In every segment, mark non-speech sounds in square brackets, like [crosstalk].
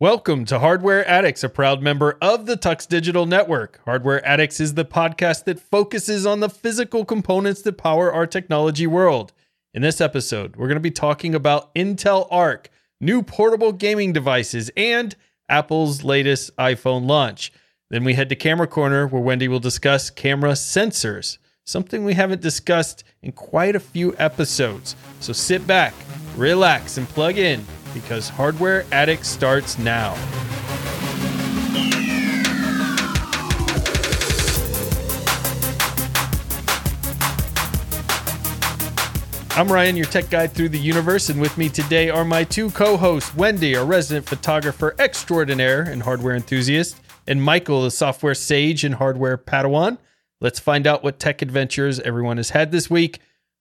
Welcome to Hardware Addicts, a proud member of the Tux Digital Network. Hardware Addicts is the podcast that focuses on the physical components that power our technology world. In this episode, we're going to be talking about Intel Arc, new portable gaming devices, and Apple's latest iPhone launch. Then we head to Camera Corner, where Wendy will discuss camera sensors, something we haven't discussed in quite a few episodes. So sit back, relax, and plug in because Hardware Addict starts now. I'm Ryan, your tech guide through the universe, and with me today are my two co hosts Wendy, a resident photographer extraordinaire and hardware enthusiast, and Michael, the software sage and hardware padawan. Let's find out what tech adventures everyone has had this week.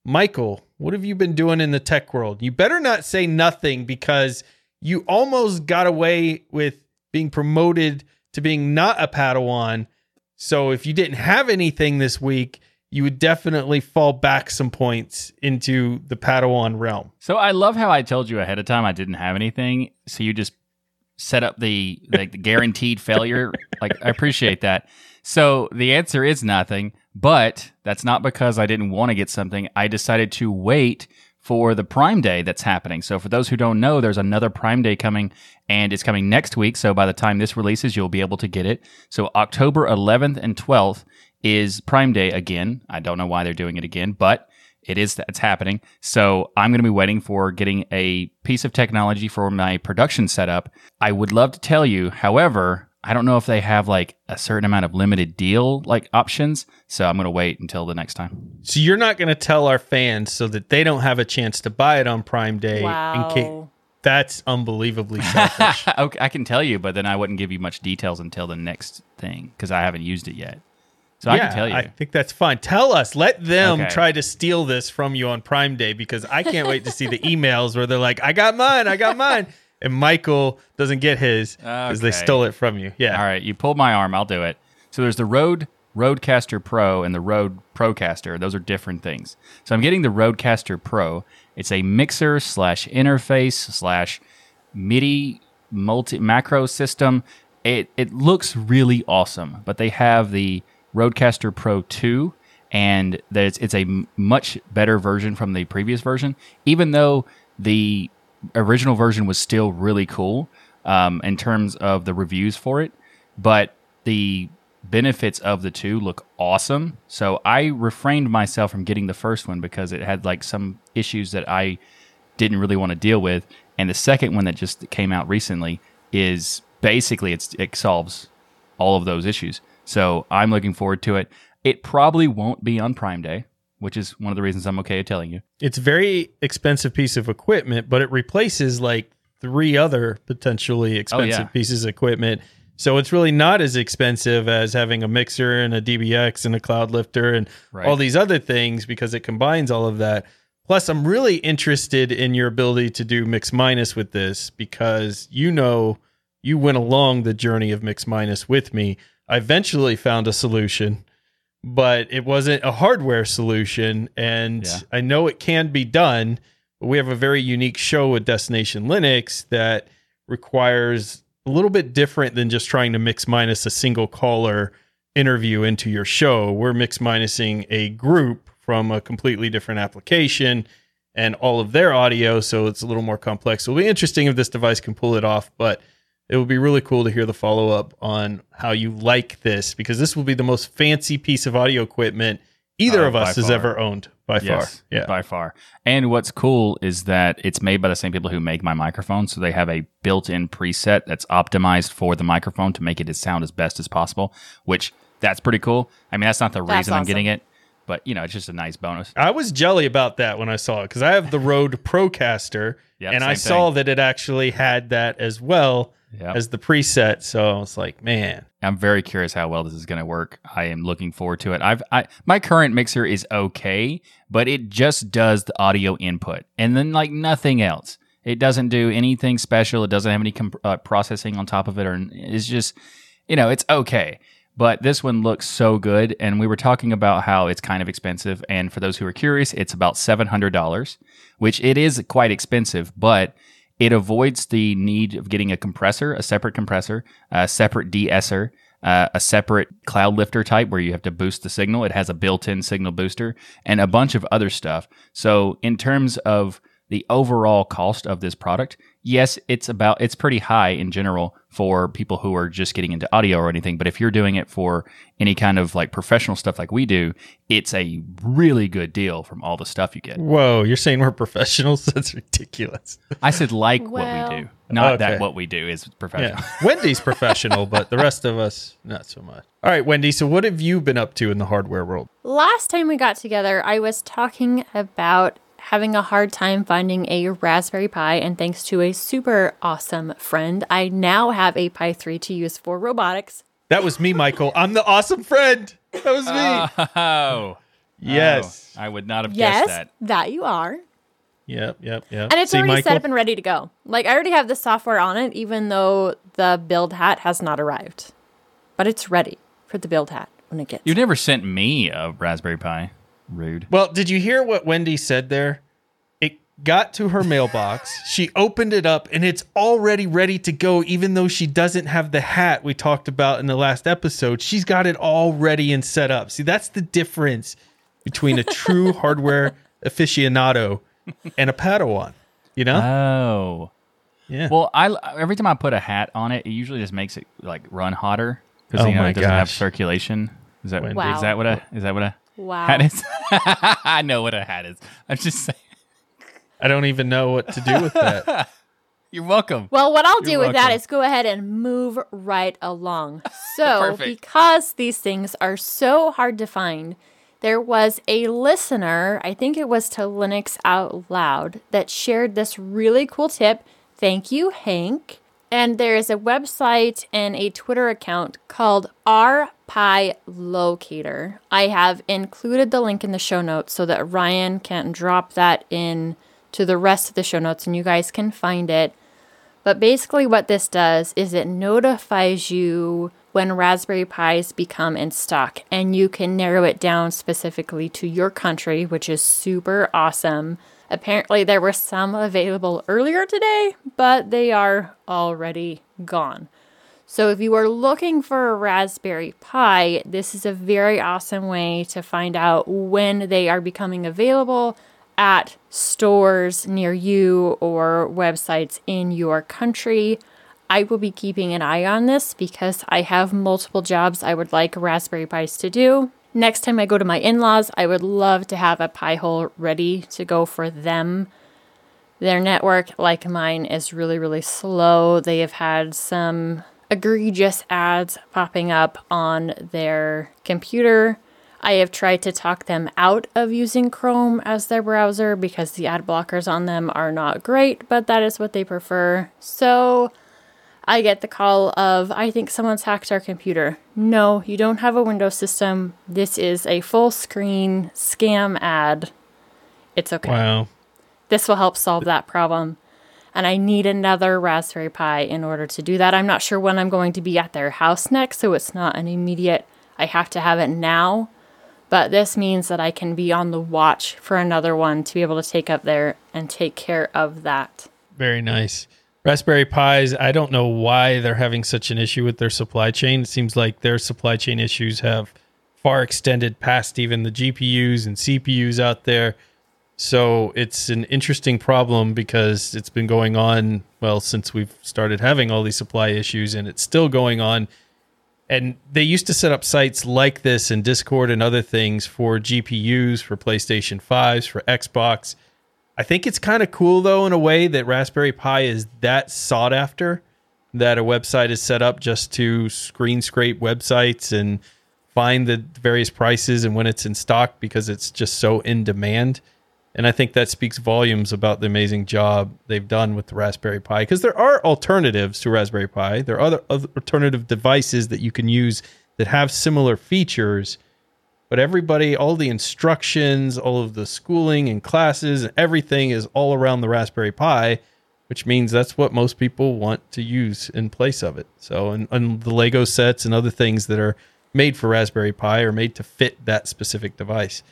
Michael, what have you been doing in the tech world? You better not say nothing because you almost got away with being promoted to being not a Padawan. So if you didn't have anything this week, you would definitely fall back some points into the Padawan realm. So I love how I told you ahead of time I didn't have anything. So you just set up the like the guaranteed failure. [laughs] Like I appreciate that. So the answer is nothing, but that's not because I didn't want to get something. I decided to wait for the Prime Day that's happening. So, for those who don't know, there's another Prime Day coming, and it's coming next week. So, by the time this releases, you'll be able to get it. So, October 11th and 12th is Prime Day again. I don't know why they're doing it again, but it is that's happening. So, I'm going to be waiting for getting a piece of technology for my production setup. I would love to tell you, however, I don't know if they have like a certain amount of limited deal like options. So I'm going to wait until the next time. So you're not going to tell our fans so that they don't have a chance to buy it on Prime Day. Wow. In case, that's unbelievably selfish. [laughs] okay, I can tell you, but then I wouldn't give you much details until the next thing because I haven't used it yet. So I can tell you. I think that's fine. Tell us. Let them Okay. try to steal this from you on Prime Day because I can't wait to see the emails where they're like, "I got mine. I got mine," and Michael doesn't get his because they stole it from you. Yeah. All right, you pulled my arm. I'll do it. So there's the Rode Rodecaster Pro and the Rode Procaster. Those are different things. So I'm getting the Rodecaster Pro. It's a mixer slash interface slash MIDI multi macro system. It it looks really awesome, but they have the Rodecaster Pro 2 and there's it's it's a much better version from the previous version even though the original version was still really cool um, in terms of the reviews for it but the benefits of the two look awesome. So i refrained myself from getting the first one because it had like some issues that i didn't really want to deal with and the second one that just came out recently is basically it solves all of those issues. So i'm looking forward to it. It probably won't be on prime day which is one of the reasons i'm okay at telling you It's a very expensive piece of equipment, but it replaces like three other potentially oh, expensive yeah. pieces of equipment. So it's really not as expensive as having a mixer and a DBX and a cloud lifter and Right. all these other things because it combines all of that. Plus, I'm really interested in your ability to do mix minus with this because you know you went along the journey of mix minus with me. I eventually found a solution, but it wasn't a hardware solution. And Yeah. I know it can be done, but we have a very unique show with Destination Linux that requires a little bit different than just trying to mix minus a single caller interview into your show. We're mix minusing a group from a completely different application and all of their audio, so it's a little more complex. So it'll be interesting if this device can pull it off, but it would be really cool to hear the follow up on how you like this because this will be the most fancy piece of audio equipment either Oh, of us has far. ever owned by far. Yeah. by far. And what's cool is that it's made by the same people who make my microphone, so they have a built-in preset that's optimized for the microphone to make it sound as best as possible. Which that's pretty cool. I mean, that's not the That's reason I'm getting it, but you know, it's just a nice bonus. I was jelly about that when I saw it because I have the Rode Procaster Yep, and I same saw that it actually had that as well Yep. as the preset. So it's like, man, I'm very curious how well this is going to work. I am looking forward to it. I've I, my current mixer is okay, but it just does the audio input and then like nothing else. It doesn't do anything special. It doesn't have any comp- uh, processing on top of it, or it's just you know it's okay. But this one looks so good, and we were talking about how it's kind of expensive. And for those who are curious, it's about seven hundred dollars, which it is quite expensive, but It avoids the need of getting a compressor, a separate compressor, a separate de-esser, uh, a separate cloud lifter type where you have to boost the signal. It has a built-in signal booster and a bunch of other stuff. So in terms of the overall cost of this product, yes, it's about it's pretty high in general for people who are just getting into audio or anything. But if you're doing it for any kind of like professional stuff like we do, it's a really good deal from all the stuff you get. Whoa, you're saying we're professionals? [laughs] That's ridiculous. I said like Well- what we do, not Okay. that what we do is professional. Yeah. [laughs] Wendy's professional, but the rest of us, not so much. All right, Wendy, so what have you been up to in the hardware world? Last time we got together, I was talking about having a hard time finding a Raspberry Pi, and thanks to a super awesome friend, I now have a Pi 3 to use for robotics. That was me, Michael. I'm the awesome friend. That was me. Oh, [laughs] yes. Oh, I would not have Yes, guessed that. that. you are. Yep, yep, yep. And it's See, already Michael? set up and ready to go. Like, I already have the software on it, even though the build hat has not arrived. But it's ready for the build hat when it gets. You've never sent me a Raspberry Pi. Rude. Well, did you hear what Wendy said there? It got to her mailbox. she opened it up and it's already ready to go, even though she doesn't have the hat we talked about in the last episode. She's got it all ready and set up. See, that's the difference between a true [laughs] hardware aficionado and a Padawan. You know? Oh. yeah. Well, I every time I put a hat on it, it usually just makes it like run hotter because Oh you know it doesn't have circulation. Is that Wendy. is that what a is that what a Wow. hat is? [laughs] I know what a hat is. I'm just saying. I don't even know what to do with that. [laughs] You're welcome. Well, what I'll do You're with that welcome. is go ahead and move right along. [laughs] So, because these things are so hard to find, there was a listener, I think it was to Linux Out Loud, that shared this really cool tip. Thank you, Hank. And there is a website and a Twitter account called RPi Locator. I have included the link in the show notes so that Ryan can drop that in to the rest of the show notes and you guys can find it. But basically, what this does is it notifies you when Raspberry Pis become in stock, and you can narrow it down specifically to your country, which is super awesome. Apparently, there were some available earlier today, but they are already gone. So, if you are looking for a Raspberry Pi, this is a very awesome way to find out when they are becoming available at stores near you or websites in your country. I will be keeping an eye on this because I have multiple jobs I would like Raspberry Pis to do. Next time I go to my in laws, I would love to have a Pi-hole ready to go for them. Their network, like mine, is really, really slow. They have had some egregious ads popping up on their computer. I have tried to talk them out of using Chrome as their browser because the ad blockers on them are not great, but that is what they prefer. So I get the call of, I think someone's hacked our computer. No, you don't have a Windows system. This is a full screen scam ad. It's okay. Wow. This will help solve that problem. And I need another Raspberry Pi in order to do that. I'm not sure when I'm going to be at their house next, so it's not an immediate, I have to have it now. But this means that I can be on the watch for another one to be able to take up there and take care of that. Very nice. Raspberry Pis, I don't know why they're having such an issue with their supply chain. It seems like their supply chain issues have far extended past even the GPUs and CPUs out there. So it's an interesting problem because it's been going on, well, since we've started having all these supply issues, and it's still going on. And they used to set up sites like this in Discord and other things for GPUs, for PlayStation 5s, for Xbox. I think it's kind of cool though in a way that Raspberry Pi is that sought after that a website is set up just to screen scrape websites and find the various prices and when it's in stock because it's just so in demand. And I think that speaks volumes about the amazing job they've done with the Raspberry Pi because there are alternatives to Raspberry Pi. There are other, other alternative devices that you can use that have similar features but everybody all the instructions all of the schooling and classes and everything is all around the raspberry pi which means that's what most people want to use in place of it so and, and the lego sets and other things that are made for raspberry pi are made to fit that specific device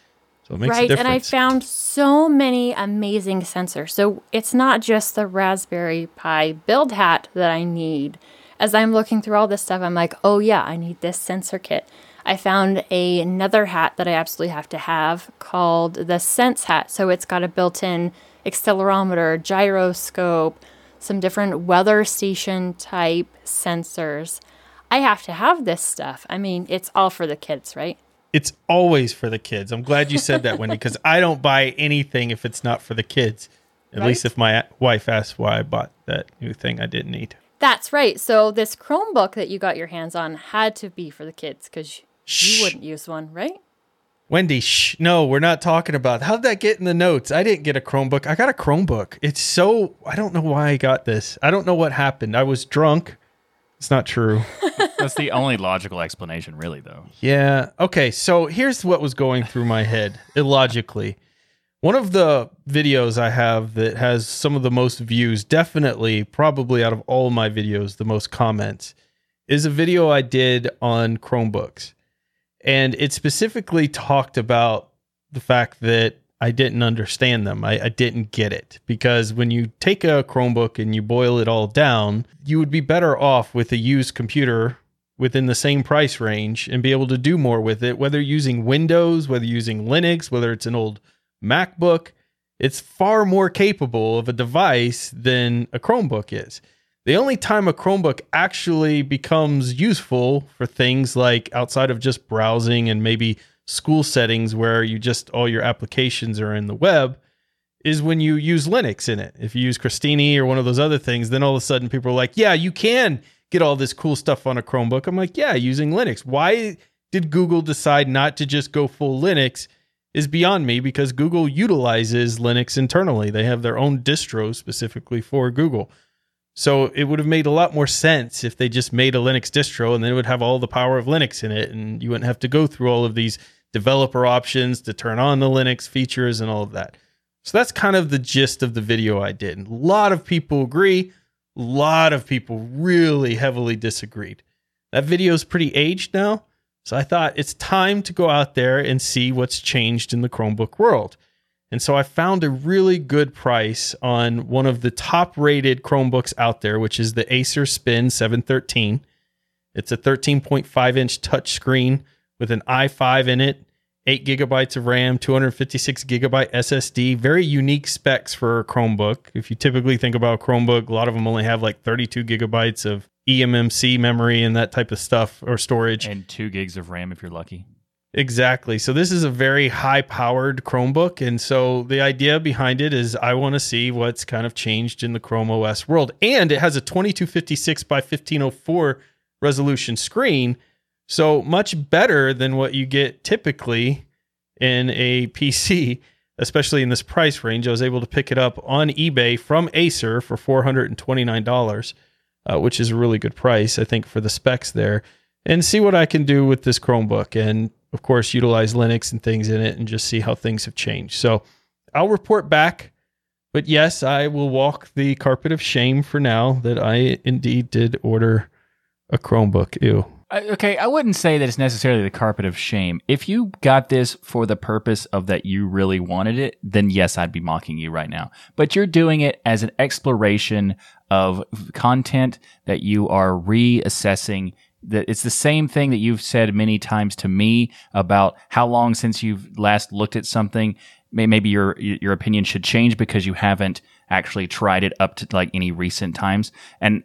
So it makes a right. And I found so many amazing sensors. So it's not just the Raspberry Pi build hat that I need. As I'm looking through all this stuff, I'm like, oh yeah, I need this sensor kit. I found a, another hat that I absolutely have to have called the Sense hat. So it's got a built in accelerometer, gyroscope, some different weather station type sensors. I have to have this stuff. I mean, it's all for the kids, right? it's always for the kids. I'm glad you said that, Wendy, because I don't buy anything if it's not for the kids. At Right. least if my wife asks why I bought that new thing I didn't need. That's right. So this Chromebook that you got your hands on had to be for the kids because Shh. you wouldn't use one, right? Wendy, shh, no, we're not talking about. How'd that get in the notes? I didn't get a Chromebook. I got a Chromebook. It's so I don't know why I got this. I don't know what happened. I was drunk. It's not true. [laughs] That's the only logical explanation, really, though. Yeah. Okay. So here's what was going through my head illogically. One of the videos I have that has some of the most views, definitely, probably out of all my videos, the most comments, is a video I did on Chromebooks. And it specifically talked about the fact that I didn't understand them. I, I didn't get it because when you take a Chromebook and you boil it all down, you would be better off with a used computer within the same price range and be able to do more with it, whether using Windows, whether using Linux, whether it's an old MacBook. It's far more capable of a device than a Chromebook is. The only time a Chromebook actually becomes useful for things like outside of just browsing and maybe school settings where you just all your applications are in the web is when you use Linux in it. If you use Crostini or one of those other things, then all of a sudden people are like, yeah, you can get all this cool stuff on a Chromebook. I'm like, yeah, using Linux. Why did Google decide not to just go full Linux is beyond me because Google utilizes Linux internally. They have their own distro specifically for Google. So it would have made a lot more sense if they just made a Linux distro and then it would have all the power of Linux in it and you wouldn't have to go through all of these developer options to turn on the Linux features and all of that. So that's kind of the gist of the video I did. And a lot of people agree, a lot of people really heavily disagreed. That video is pretty aged now, so I thought it's time to go out there and see what's changed in the Chromebook world. And so I found a really good price on one of the top rated Chromebooks out there, which is the Acer Spin 713. It's a 13.5 inch touchscreen with an i5 in it, 8 gigabytes of RAM, 256 gigabyte SSD. Very unique specs for a Chromebook. If you typically think about a Chromebook, a lot of them only have like 32 gigabytes of eMMC memory and that type of stuff or storage. And two gigs of RAM if you're lucky. Exactly. So this is a very high powered Chromebook. And so the idea behind it is I want to see what's kind of changed in the Chrome OS world. And it has a 2256 by 1504 resolution screen. So much better than what you get typically in a [laughs] PC, especially in this price range. I was able to pick it up on eBay from Acer for $429, uh, which is a really good price, I think, for the specs there and see what I can do with this Chromebook. And of course, utilize Linux and things in it and just see how things have changed. So I'll report back. But yes, I will walk the carpet of shame for now that I indeed did order a Chromebook. Ew. I- Okay, I wouldn't say that it's necessarily the carpet of shame. If you got this for the purpose of that you really wanted it, then yes, I'd be mocking you right now. But you're doing it as an exploration of content that you are reassessing. That it's the same thing that you've said many times to me about how long since you've last looked at something. Maybe your your opinion should change because you haven't actually tried it up to like any recent times. And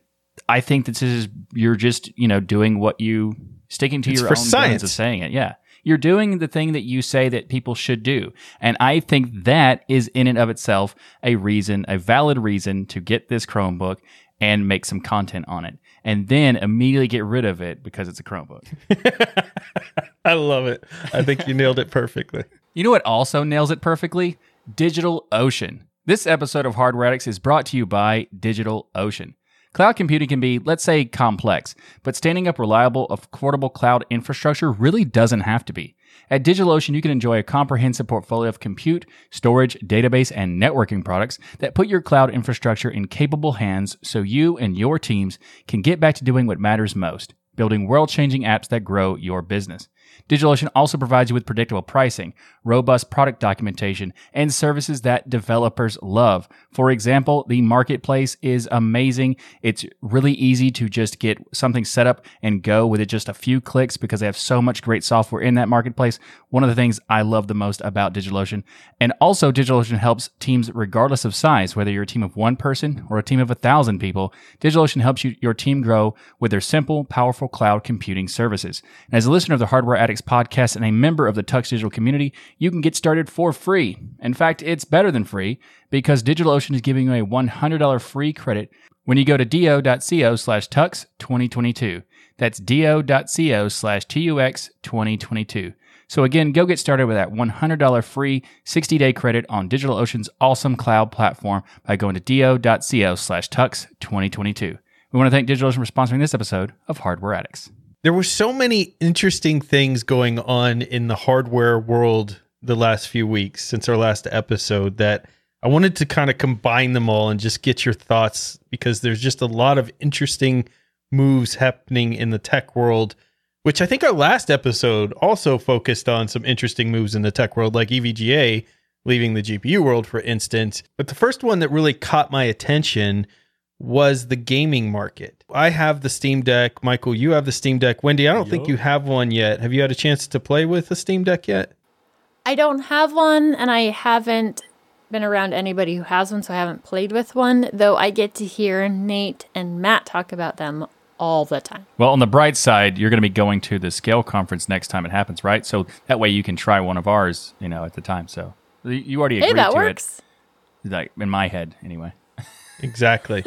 I think that this is you're just you know doing what you sticking to It's your for own science. of saying it. Yeah, you're doing the thing that you say that people should do, and I think that is in and of itself a reason, a valid reason to get this Chromebook and make some content on it, and then immediately get rid of it because it's a Chromebook. [laughs] I love it. I think you nailed it perfectly. You know what also nails it perfectly? Digital Ocean. This episode of Hardware Addicts is brought to you by Digital Ocean. Cloud computing can be, let's say, complex, but standing up reliable, affordable cloud infrastructure really doesn't have to be. At DigitalOcean, you can enjoy a comprehensive portfolio of compute, storage, database, and networking products that put your cloud infrastructure in capable hands so you and your teams can get back to doing what matters most building world changing apps that grow your business. DigitalOcean also provides you with predictable pricing, robust product documentation, and services that developers love. For example, the marketplace is amazing. It's really easy to just get something set up and go with it just a few clicks because they have so much great software in that marketplace. One of the things I love the most about DigitalOcean. And also, DigitalOcean helps teams regardless of size, whether you're a team of one person or a team of a thousand people. DigitalOcean helps you, your team grow with their simple, powerful cloud computing services. And as a listener of the Hardware Addicts podcast and a member of the Tux Digital community, you can get started for free. In fact, it's better than free because DigitalOcean is giving you a $100 free credit when you go to do.co slash tux 2022. That's do.co slash tux 2022. So again, go get started with that $100 free 60-day credit on DigitalOcean's awesome cloud platform by going to do.co slash tux 2022. We want to thank DigitalOcean for sponsoring this episode of Hardware Addicts. There were so many interesting things going on in the hardware world the last few weeks since our last episode that I wanted to kind of combine them all and just get your thoughts because there's just a lot of interesting moves happening in the tech world, which I think our last episode also focused on some interesting moves in the tech world, like EVGA leaving the GPU world, for instance. But the first one that really caught my attention was the gaming market. I have the Steam Deck. Michael, you have the Steam Deck. Wendy, I don't think you have one yet. Have you had a chance to play with the Steam Deck yet? I don't have one, and I haven't been around anybody who has one, so I haven't played with one, though I get to hear Nate and Matt talk about them all the time. Well, on the bright side, you're going to be going to the Scale conference next time it happens, right? So that way you can try one of ours, you know, at the time. So you already agreed Hey, that to works. it, like in my head, anyway. Exactly.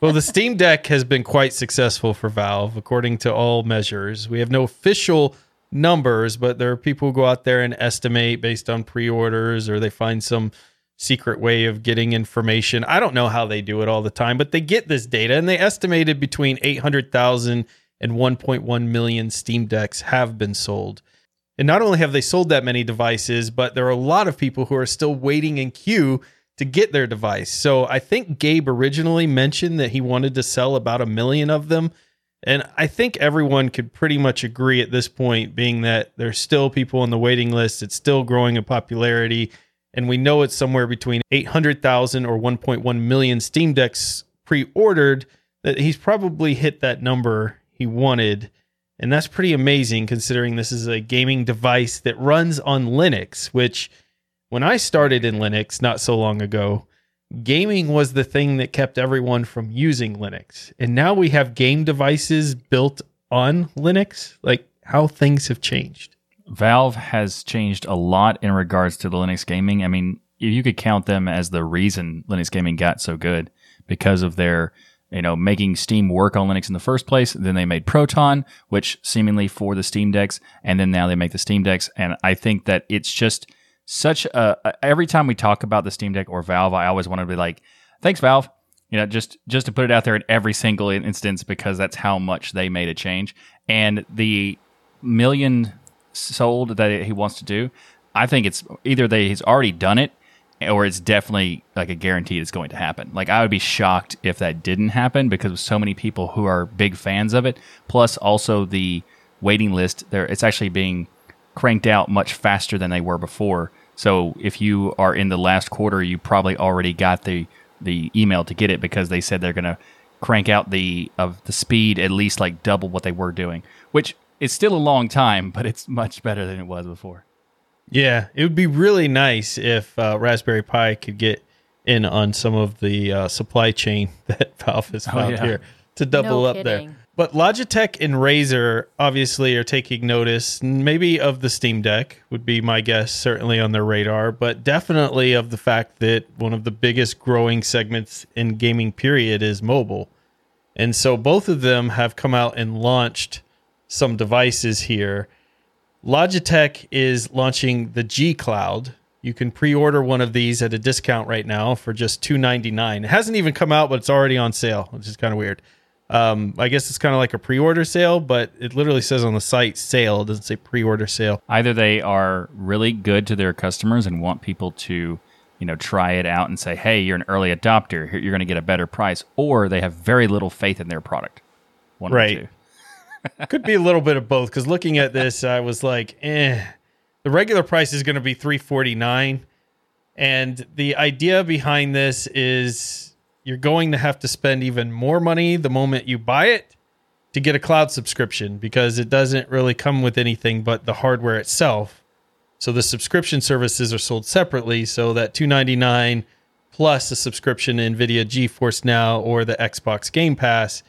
well, the Steam Deck has been quite successful for Valve, according to all measures. We have no official numbers, but there are people who go out there and estimate based on pre orders or they find some secret way of getting information. I don't know how they do it all the time, but they get this data and they estimated between 800,000 and 1.1 million Steam Decks have been sold. And not only have they sold that many devices, but there are a lot of people who are still waiting in queue to get their device. So I think Gabe originally mentioned that he wanted to sell about a million of them. And I think everyone could pretty much agree at this point, being that there's still people on the waiting list. It's still growing in popularity. And we know it's somewhere between 800,000 or 1.1 million Steam Decks pre ordered, that he's probably hit that number he wanted. And that's pretty amazing considering this is a gaming device that runs on Linux, which when I started in Linux not so long ago, gaming was the thing that kept everyone from using Linux. And now we have game devices built on Linux. Like how things have changed. Valve has changed a lot in regards to the Linux gaming. I mean, you could count them as the reason Linux gaming got so good because of their, you know, making Steam work on Linux in the first place. Then they made Proton, which seemingly for the Steam decks, and then now they make the Steam decks. And I think that it's just such a. Every time we talk about the Steam Deck or Valve, I always want to be like, "Thanks, Valve." You know, just just to put it out there in every single instance because that's how much they made a change. And the million sold that he wants to do, I think it's either they he's already done it or it's definitely like a guarantee it's going to happen. Like I would be shocked if that didn't happen because of so many people who are big fans of it. Plus also the waiting list there it's actually being cranked out much faster than they were before. So if you are in the last quarter, you probably already got the the email to get it because they said they're going to crank out the of the speed at least like double what they were doing, which is still a long time, but it's much better than it was before. Yeah, it would be really nice if uh, Raspberry Pi could get in on some of the uh, supply chain [laughs] that Valve has found yeah. here to double No up there. But Logitech and Razer obviously are taking notice, maybe of the Steam Deck would be my guess, certainly on their radar, but definitely of the fact that one of the biggest growing segments in gaming period is mobile. And so both of them have come out and launched some devices here. Logitech is launching the G Cloud. You can pre-order one of these at a discount right now for just $2.99. It hasn't even come out, but it's already on sale, which is kind of weird. Um, I guess it's kind of like a pre-order sale, but it literally says on the site sale. It doesn't say pre-order sale. Either they are really good to their customers and want people to, you know, try it out and say, "Hey, you're an early adopter. Here- You're going to get a better price," or they have very little faith in their product. One Right. or two. [laughs] Could be a little bit of both because looking at this, I was like, eh. The regular price is going to be three forty nine, and the idea behind this is you're going to have to spend even more money the moment you buy it to get a cloud subscription because it doesn't really come with anything but the hardware itself. So the subscription services are sold separately, so that two ninety nine plus a subscription to NVIDIA GeForce Now or the Xbox Game Pass.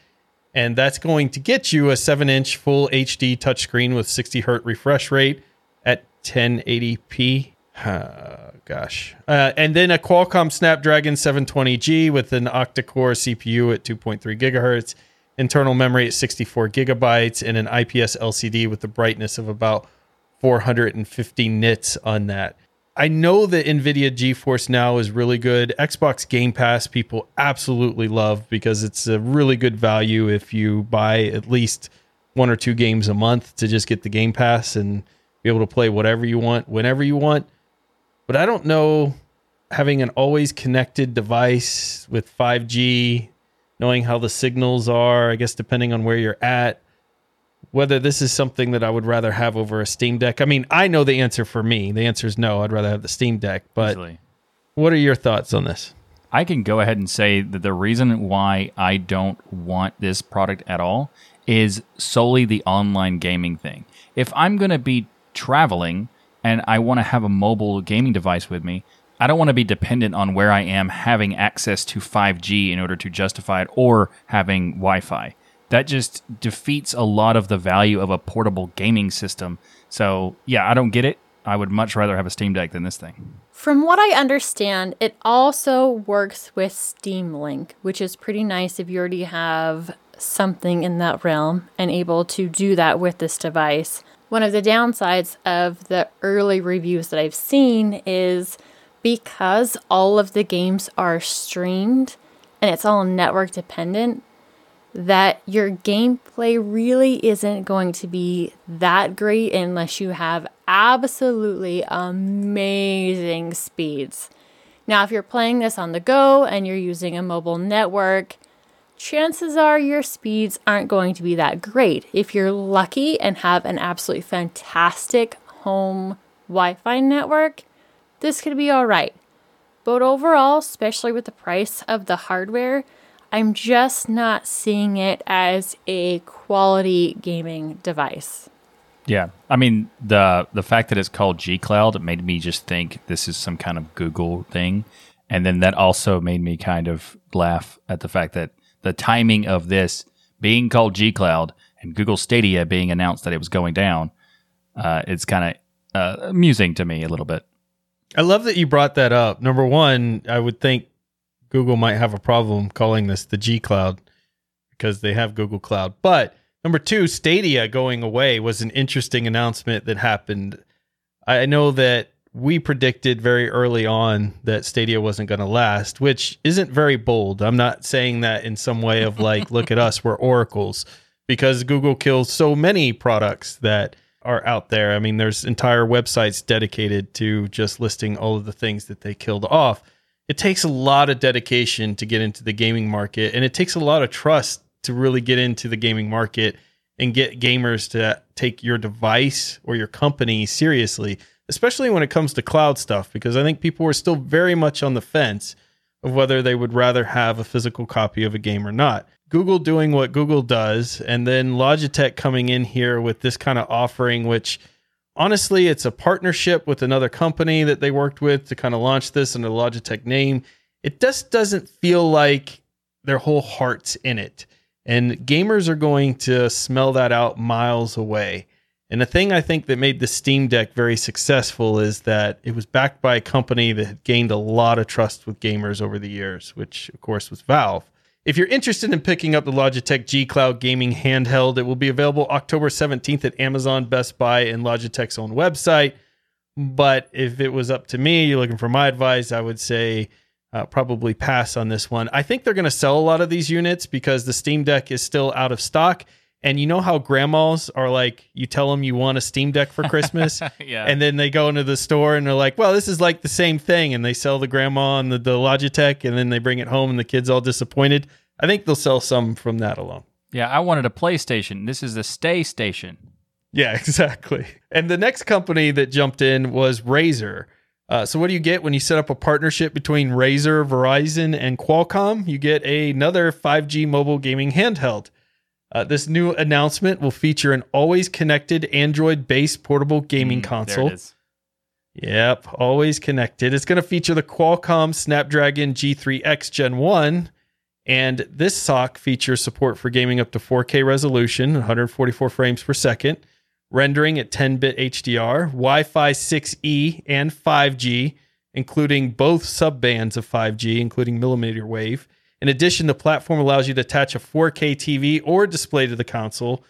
And that's going to get you a 7 inch full HD touchscreen with 60 hertz refresh rate at 1080p. Uh, gosh. Uh, and then a Qualcomm Snapdragon 720G with an octa core CPU at 2.3 gigahertz, internal memory at 64 gigabytes, and an IPS LCD with the brightness of about 450 nits on that. I know that NVIDIA GeForce Now is really good. Xbox Game Pass people absolutely love because it's a really good value if you buy at least one or two games a month to just get the Game Pass and be able to play whatever you want, whenever you want. But I don't know having an always connected device with 5G, knowing how the signals are, I guess depending on where you're at, whether this is something that I would rather have over a Steam Deck. I mean, I know the answer for me. The answer is no. I'd rather have the Steam Deck. But Easily. what are your thoughts on this? I can go ahead and say that the reason why I don't want this product at all is solely the online gaming thing. If I'm going to be traveling and I want to have a mobile gaming device with me, I don't want to be dependent on where I am having access to 5G in order to justify it or having Wi Fi. That just defeats a lot of the value of a portable gaming system. So, yeah, I don't get it. I would much rather have a Steam Deck than this thing. From what I understand, it also works with Steam Link, which is pretty nice if you already have something in that realm and able to do that with this device. One of the downsides of the early reviews that I've seen is because all of the games are streamed and it's all network dependent, that your gameplay really isn't going to be that great unless you have absolutely amazing speeds. Now, if you're playing this on the go and you're using a mobile network, chances are your speeds aren't going to be that great. If you're lucky and have an absolutely fantastic home Wi Fi network, this could be all right. But overall, especially with the price of the hardware, I'm just not seeing it as a quality gaming device. Yeah, I mean the the fact that it's called G Cloud made me just think this is some kind of Google thing, and then that also made me kind of laugh at the fact that the timing of this being called G Cloud and Google Stadia being announced that it was going down, uh, it's kind of uh, amusing to me a little bit. I love that you brought that up. Number one, I would think Google might have a problem calling this the G Cloud because they have Google Cloud. But number two, Stadia going away was an interesting announcement that happened. I know that we predicted very early on that Stadia wasn't going to last, which isn't very bold. I'm not saying that in some way of like, look at us, we're oracles, because Google kills so many products that are out there. I mean, there's entire websites dedicated to just listing all of the things that they killed off. It takes a lot of dedication to get into the gaming market, and it takes a lot of trust to really get into the gaming market and get gamers to take your device or your company seriously, especially when it comes to cloud stuff, because I think people are still very much on the fence of whether they would rather have a physical copy of a game or not. Google doing what Google does, and then Logitech coming in here with this kind of offering, which honestly, it's a partnership with another company that they worked with to kind of launch this under the Logitech name. It just doesn't feel like their whole heart's in it. And gamers are going to smell that out miles away. And the thing I think that made the Steam Deck very successful is that it was backed by a company that had gained a lot of trust with gamers over the years, which of course was Valve. If you're interested in picking up the Logitech G Cloud gaming handheld, it will be available October 17th at Amazon, Best Buy, and Logitech's own website. But if it was up to me, you're looking for my advice, I would say uh, probably pass on this one. I think they're going to sell a lot of these units because the Steam Deck is still out of stock. And you know how grandmas are like, you tell them you want a Steam Deck for Christmas, [laughs] Yeah. and then they go into the store and they're like, well, this is like the same thing. And they sell the grandma and the, the Logitech, and then they bring it home and the kid's all disappointed. I think they'll sell some from that alone. Yeah, I wanted a PlayStation. This is a stay station. Yeah, [laughs] exactly. And the next company that jumped in was Razer. Uh, so what do you get when you set up a partnership between Razer, Verizon, and Qualcomm? You get another 5G mobile gaming handheld. Uh, this new announcement will feature an always connected Android based portable gaming Mm, console. There it is. Yep, always connected. It's going to feature the Qualcomm Snapdragon G3X Gen 1. And this SoC features support for gaming up to 4K resolution, 144 frames per second, rendering at 10 bit HDR, Wi Fi 6E and 5G, including both subbands of 5G, including millimeter wave. In addition, the platform allows you to attach a 4K TV or display to the console,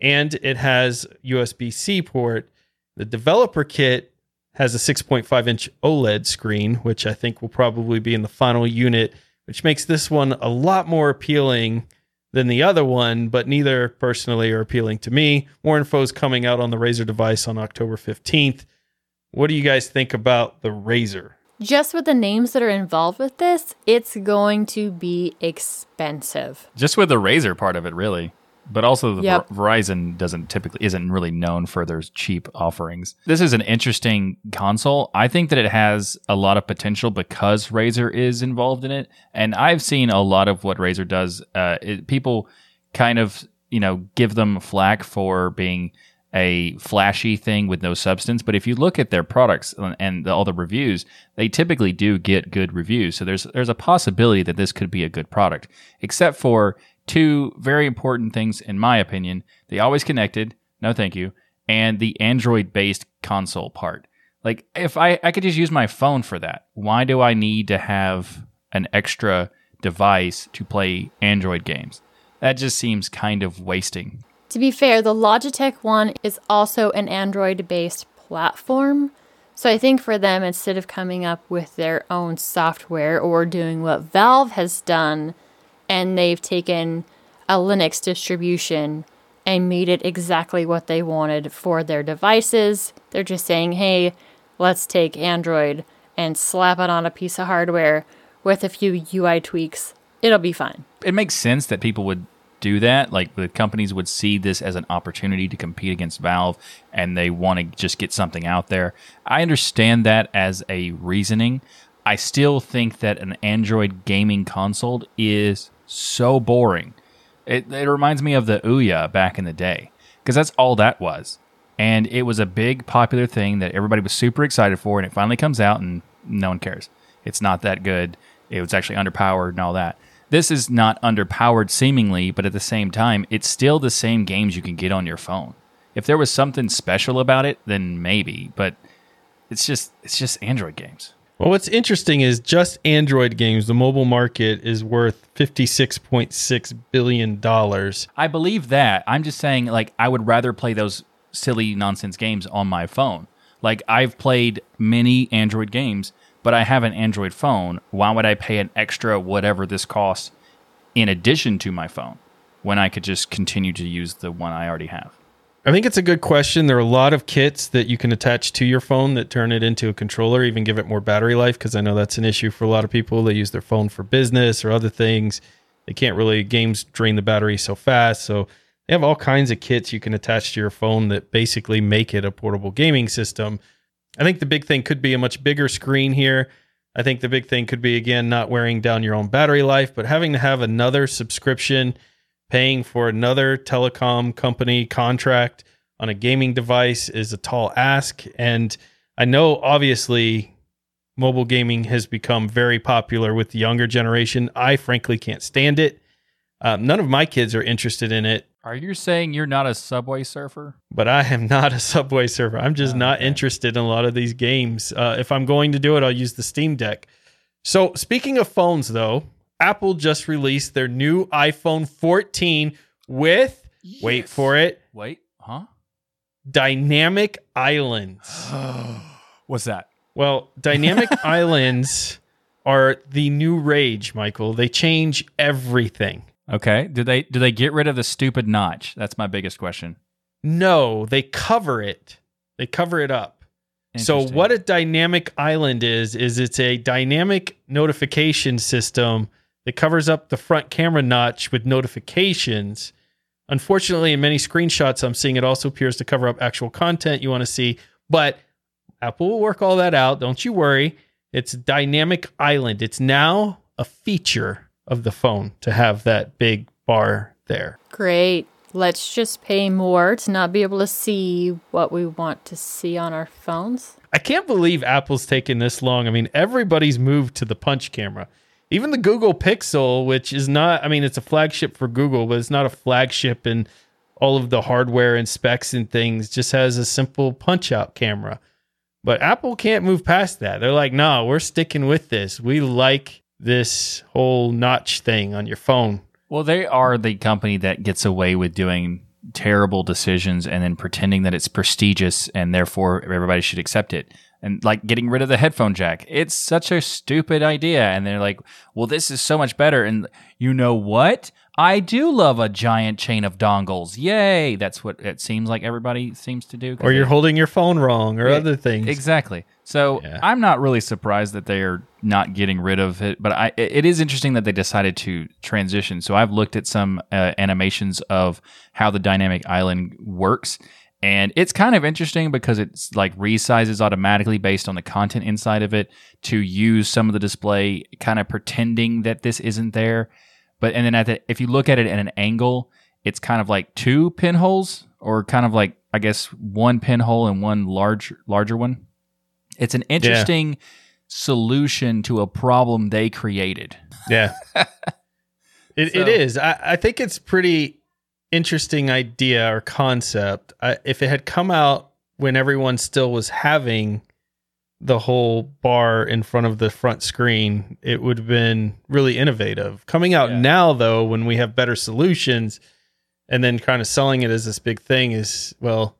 and it has USB C port. The developer kit has a 6.5 inch OLED screen, which I think will probably be in the final unit, which makes this one a lot more appealing than the other one, but neither personally are appealing to me. More info is coming out on the Razer device on October 15th. What do you guys think about the Razer? Just with the names that are involved with this, it's going to be expensive. Just with the Razer part of it, really. But also, the Yep. Ver- Verizon doesn't typically isn't really known for their cheap offerings. This is an interesting console. I think that it has a lot of potential because Razer is involved in it, and I've seen a lot of what Razer does. Uh, it, people kind of you know give them flack for being a flashy thing with no substance. But if you look at their products and- and all the reviews, they typically do get good reviews. So there's there's a possibility that this could be a good product, except for two very important things in my opinion: the always connected, no thank you, and the Android based console part. Like if I I could just use my phone for that, why do I need to have an extra device to play Android games? That just seems kind of wasting. To be fair, the Logitech one is also an Android based platform. So I think for them, instead of coming up with their own software or doing what Valve has done, and they've taken a Linux distribution and made it exactly what they wanted for their devices, they're just saying, hey, let's take Android and slap it on a piece of hardware with a few UI tweaks. It'll be fine. it makes sense that people would do that. Like the companies would see this as an opportunity to compete against Valve and they want to just get something out there. I understand that as a reasoning. I still think that an Android gaming console is so boring. It, it reminds me of the Ouya back in the day because that's all that was. And it was a big popular thing that everybody was super excited for. And it finally comes out and no one cares. It's not that good. It was actually underpowered and all that. This is not underpowered seemingly, but at the same time, it's still the same games you can get on your phone. If there was something special about it, then maybe, but it's just it's just Android games. Well, what's interesting is just Android games, the mobile market is worth $56.6 billion. I believe that. I'm just saying like I would rather play those silly nonsense games on my phone. Like I've played many Android games, but I have an Android phone. Why would I pay an extra whatever this costs in addition to my phone when I could just continue to use the one I already have? I think it's a good question. There are a lot of kits that you can attach to your phone that turn it into a controller, even give it more battery life, because I know that's an issue for a lot of people. They use their phone for business or other things. They can't really, games drain the battery so fast. So they have all kinds of kits you can attach to your phone that basically make it a portable gaming system. I think the big thing could be a much bigger screen here. I think the big thing could be, again, not wearing down your own battery life, but having to have another subscription paying for another telecom company contract on a gaming device is a tall ask. And I know obviously mobile gaming has become very popular with the younger generation. I frankly can't stand it. Um, none of my kids are interested in it, Are you saying you're not a subway surfer? but I am not a Subway Surfer. I'm just Oh, not okay. interested in a lot of these games. Uh, if I'm going to do it, I'll use the Steam Deck. So, speaking of phones, though, Apple just released their new iPhone 14 with, wait for it, Wait, huh? dynamic islands. [gasps] What's that? Well, dynamic [laughs] islands are the new rage, Michael. They change everything. Okay. Do they do they get rid of the stupid notch? That's my biggest question. No, they cover it. They cover it up. So what a dynamic island is is it's a dynamic notification system that covers up the front camera notch with notifications Unfortunately, in many screenshots I'm seeing, it also appears to cover up actual content you want to see. But Apple will work all that out. Don't you worry. It's dynamic island. It's now a feature of the phone to have that big bar there. Great. Let's just pay more to not be able to see what we want to see on our phones. I can't believe Apple's taken this long. I mean, everybody's moved to the punch camera. Even the Google Pixel, which is not, I mean, it's a flagship for Google, but it's not a flagship in all of the hardware and specs and things, just has a simple punch out camera. But Apple can't move past that. They're like, no, we're sticking with this. We like this whole notch thing on your phone. Well, they are the company that gets away with doing terrible decisions and then pretending that it's prestigious and therefore everybody should accept it. And like getting rid of the headphone jack. It's such a stupid idea. And they're like, well, this is so much better. And you know what? I do love a giant chain of dongles. Yay. That's what it seems like everybody seems to do. Or you're they- holding your phone wrong or Yeah, other things. Exactly. So Yeah. I'm not really surprised that they are not getting rid of it, but I, it is interesting that they decided to transition. So I've looked at some uh, animations of how the dynamic island works, and it's kind of interesting because it's like resizes automatically based on the content inside of it to use some of the display, kind of pretending that this isn't there. But and then at the, if you look at it at an angle, it's kind of like two pinholes, or kind of like I guess one pinhole and one large larger one. It's an interesting solution to a problem they created. Yeah. [laughs] it, So- it is. I, I think it's pretty interesting idea or concept. I, if it had come out when everyone still was having the whole bar in front of the front screen, it would have been really innovative. Coming out Yeah. now, though, when we have better solutions and then kind of selling it as this big thing is, well,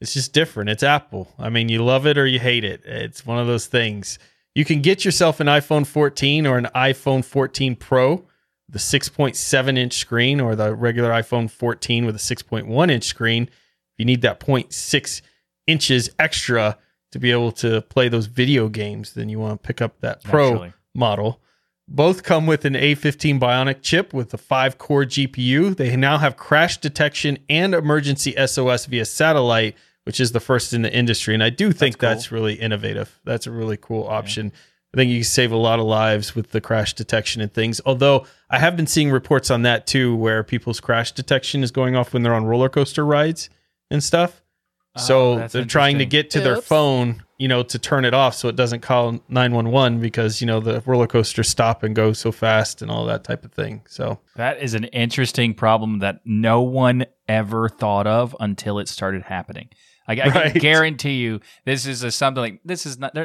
it's just different. It's Apple. I mean, you love it or you hate it. It's one of those things. You can get yourself an iPhone 14 or an iPhone 14 Pro, the 6.7 inch screen, or the regular iPhone 14 with a 6.1 inch screen. If you need that 0.6 inches extra to be able to play those video games, then you want to pick up that Pro Naturally. model. Both come with an A15 Bionic chip with a five core GPU. They now have crash detection and emergency SOS via satellite, which is the first in the industry. And I do think cool. that's, really innovative. That's a really cool option. I think you can save a lot of lives with the crash detection and things. Although I have been seeing reports on that too, where people's crash detection is going off when they're on roller coaster rides and stuff. Oh, so Oh, that's they're trying to get to their phone, you know, to turn it off so it doesn't call 911 because, you know, the roller coaster stop and go so fast and all that type of thing. So, That is an interesting problem that no one ever thought of until it started happening. I, I Right. can guarantee you, this is a, something like this is not.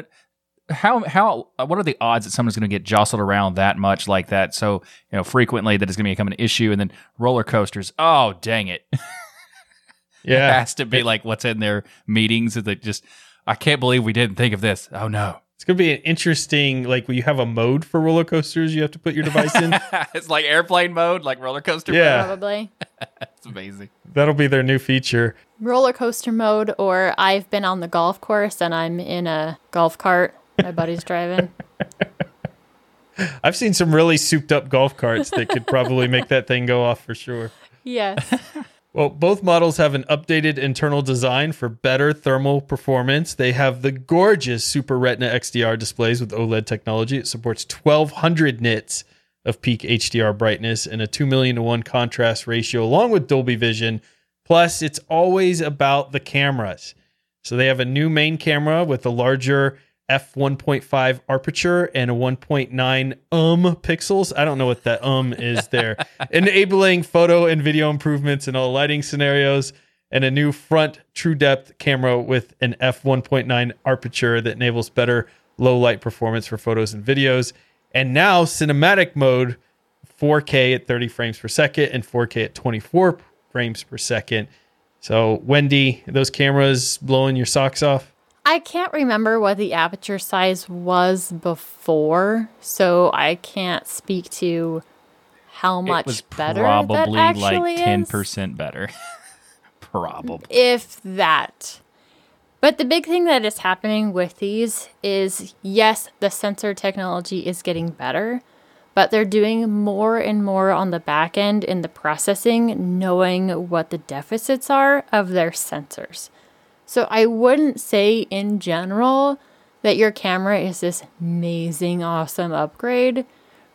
How how uh, what are the odds that someone's going to get jostled around that much like that so you know frequently that it's going to become an issue and then roller coasters? Oh dang it! [laughs] [laughs] It yeah, has to be like what's in their meetings that they just. I can't believe we didn't think of this. Oh no! it's going to be an interesting, like when you have a mode for roller coasters, you have to put your device in. [laughs] it's like airplane mode, like roller coaster. Yeah. Probably. [laughs] it's amazing. That'll be their new feature. Roller coaster mode, or I've been on the golf course and I'm in a golf cart. My buddy's driving. I've seen some really souped up golf carts that could probably make that thing go off for sure. Yes. Well, both models have an updated internal design for better thermal performance. They have the gorgeous Super Retina XDR displays with OLED technology. It supports 1200 nits of peak HDR brightness and a 2 million to 1 contrast ratio, along with Dolby Vision. Plus, it's always about the cameras. So they have a new main camera with a larger f1.5 aperture and a 1.9 um pixels. I don't know what that um is there. [laughs] Enabling photo and video improvements in all lighting scenarios and a new front true depth camera with an f1.9 aperture that enables better low light performance for photos and videos. And now cinematic mode 4K at 30 frames per second and 4K at 24 frames per second. So, Wendy, those cameras blowing your socks off? I can't remember what the aperture size was before, so I can't speak to how much it was better probably that like actually ten is. percent better. [laughs] probably. if that. But the big thing that is happening with these is yes, the sensor technology is getting better, but they're doing more and more on the back end in the processing, knowing what the deficits are of their sensors. So I wouldn't say in general that your camera is this amazing, awesome upgrade.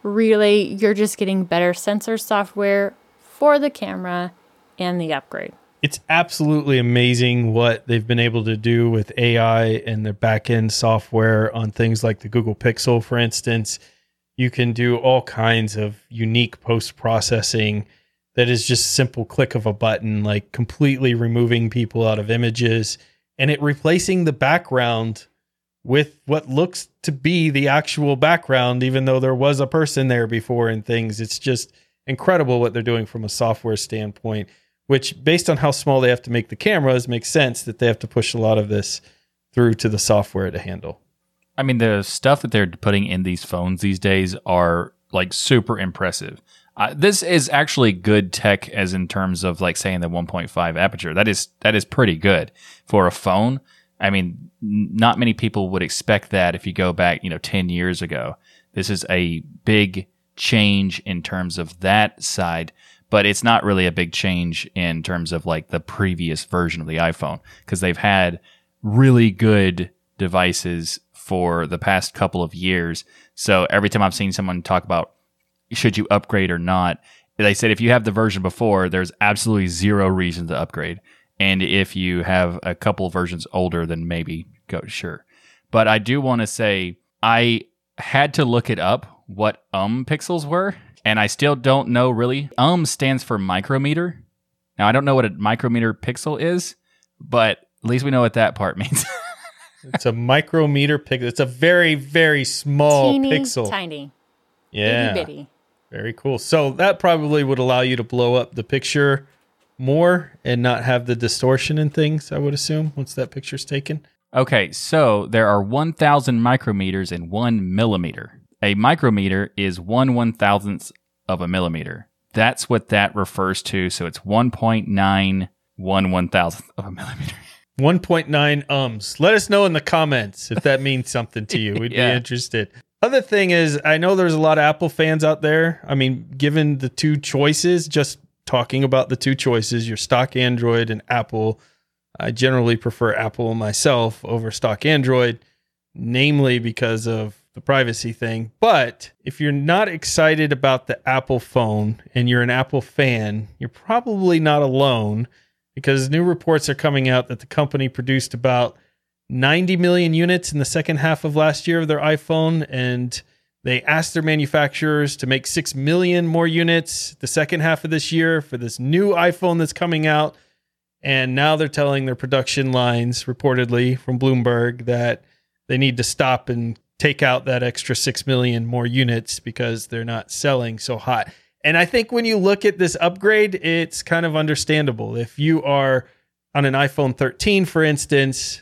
Really, you're just getting better sensor software for the camera and the upgrade. It's absolutely amazing what they've been able to do with AI and their back end software on things like the Google Pixel, for instance. You can do all kinds of unique post processing that is just simple click of a button, like completely removing people out of images and it replacing the background with what looks to be the actual background, even though there was a person there before and things. It's just incredible what they're doing from a software standpoint, which, based on how small they have to make the cameras, makes sense that they have to push a lot of this through to the software to handle. I mean, the stuff that they're putting in these phones these days are like super impressive. Uh, this is actually good tech, as in terms of like saying the 1.5 aperture. That is that is pretty good for a phone. I mean, not many people would expect that if you go back, you know, 10 years ago. This is a big change in terms of that side, but it's not really a big change in terms of like the previous version of the iPhone because they've had really good devices for the past couple of years. So every time I've seen someone talk about should you upgrade or not, they said if you have the version before, there's absolutely zero reason to upgrade. And if you have a couple versions older, then maybe go sure. But I do want to say I had to look it up what um pixels were, and I still don't know really. Um stands for micrometer. Now I don't know what a micrometer pixel is, but at least we know what that part [laughs] means. it's a micrometer pixel. It's a very very small Teeny, pixel. Tiny. Yeah. Itty bitty. Very cool. So that probably would allow you to blow up the picture more and not have the distortion and things, I would assume, once that picture's taken. Okay, so there are 1,000 micrometers in one millimeter. A micrometer is one one thousandth of a millimeter. That's what that refers to. So it's 1.9 one one thousandth of a millimeter. [laughs] 1.9 ums. Let us know in the comments if that means something to you. We'd [laughs] Yeah. be interested. Other thing is, I know there's a lot of Apple fans out there. I mean, given the two choices, just talking about the two choices, your stock Android and Apple, I generally prefer Apple myself over stock Android, namely because of the privacy thing. But if you're not excited about the Apple phone and you're an Apple fan, you're probably not alone because new reports are coming out that the company produced about 90 million units in the second half of last year of their iPhone and they asked their manufacturers to make 6 million more units the second half of this year for this new iPhone that's coming out and now they're telling their production lines reportedly from Bloomberg that they need to stop and take out that extra 6 million more units because they're not selling so hot. And I think when you look at this upgrade, it's kind of understandable. If you are on an iPhone 13, for instance,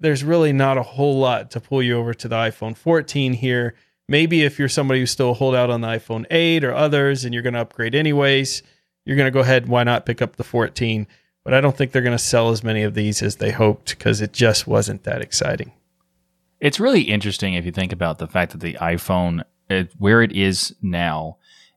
there's really not a whole lot to pull you over to the iPhone 14 here. Maybe if you're somebody who still hold out on the iPhone 8 or others and you're going to upgrade anyways, you're going to go ahead. Why not pick up the 14? But I don't think they're going to sell as many of these as they hoped because it just wasn't that exciting. It's really interesting if you think about the fact that the iPhone, it, where it is now,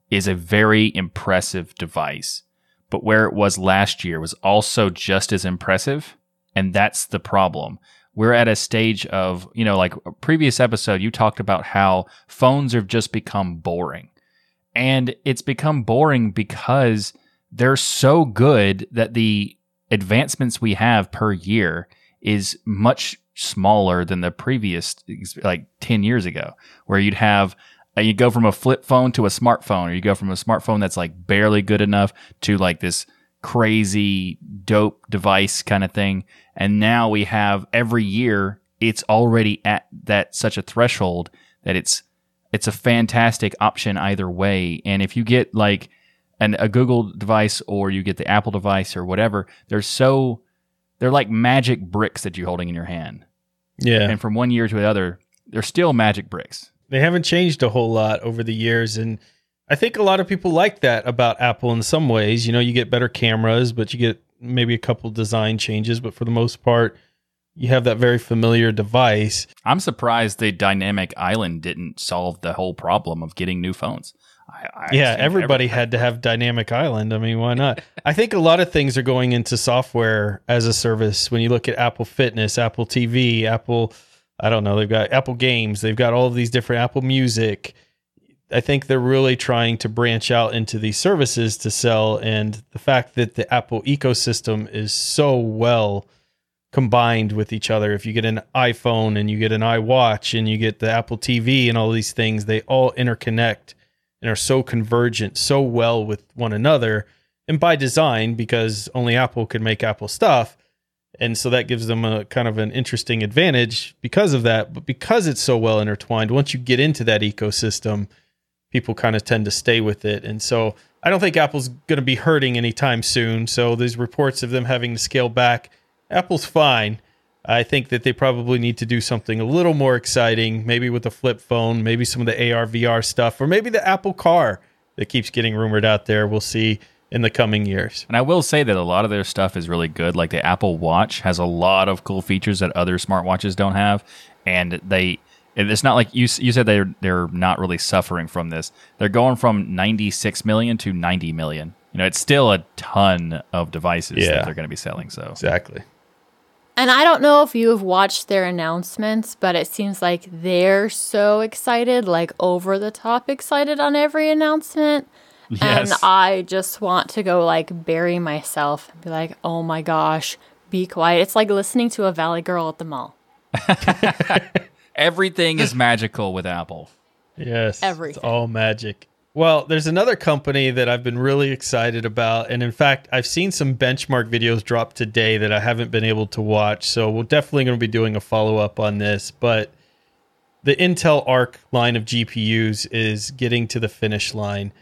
is a very impressive device. But where it was last year was also just as impressive. And that's the problem. We're at a stage of, you know, like a previous episode, you talked about how phones have just become boring. And it's become boring because they're so good that the advancements we have per year is much smaller than the previous like 10 years ago where you'd have uh, you go from a flip phone to a smartphone or you go from a smartphone that's like barely good enough to like this crazy dope device kind of thing and now we have every year it's already at that such a threshold that it's it's a fantastic option either way and if you get like an, a Google device or you get the Apple device or whatever they're so they're like magic bricks that you're holding in your hand Yeah. and from one year to another, they're still magic bricks. they haven't changed a whole lot over the years and i think a lot of people like that about apple in some ways you know you get better cameras but you get maybe a couple design changes but for the most part you have that very familiar device. I'm surprised the dynamic island didn't solve the whole problem of getting new phones. I, I yeah, assumed everybody had to have dynamic island. I mean, why not? [laughs] I think a lot of things are going into software as a service. When you look at Apple Fitness, Apple TV, Apple, I don't know, they've got Apple Games, they've got all of these different Apple Music. I think they're really trying to branch out into these services to sell. And the fact that the Apple ecosystem is so well combined with each other. If you get an iPhone and you get an iWatch and you get the Apple TV and all these things, they all interconnect and are so convergent so well with one another and by design because only Apple can make Apple stuff. And so that gives them a kind of an interesting advantage because of that. But because it's so well intertwined, once you get into that ecosystem, people kind of tend to stay with it. And so I don't think Apple's going to be hurting anytime soon. So there's reports of them having to scale back. Apple's fine. I think that they probably need to do something a little more exciting, maybe with the flip phone, maybe some of the AR VR stuff, or maybe the Apple car that keeps getting rumored out there. We'll see in the coming years. And I will say that a lot of their stuff is really good. Like the Apple Watch has a lot of cool features that other smartwatches don't have, and they. And It's not like you. You said they're they're not really suffering from this. They're going from 96 million to 90 million. You know, it's still a ton of devices Yeah. that they're going to be selling. So Exactly. And I don't know if you have watched their announcements, but it seems like they're so excited, like over the top excited on every announcement. Yes. And I just want to go like bury myself and be like, oh my gosh, be quiet. It's like listening to a Valley Girl at the mall. [laughs] everything is [laughs] magical with Apple. Yes. Everything. It's all magic. Well, there's another company that I've been really excited about. And in fact, I've seen some benchmark videos drop today that I haven't been able to watch. So we're definitely going to be doing a follow up on this. But the Intel Arc line of GPUs is getting to the finish line.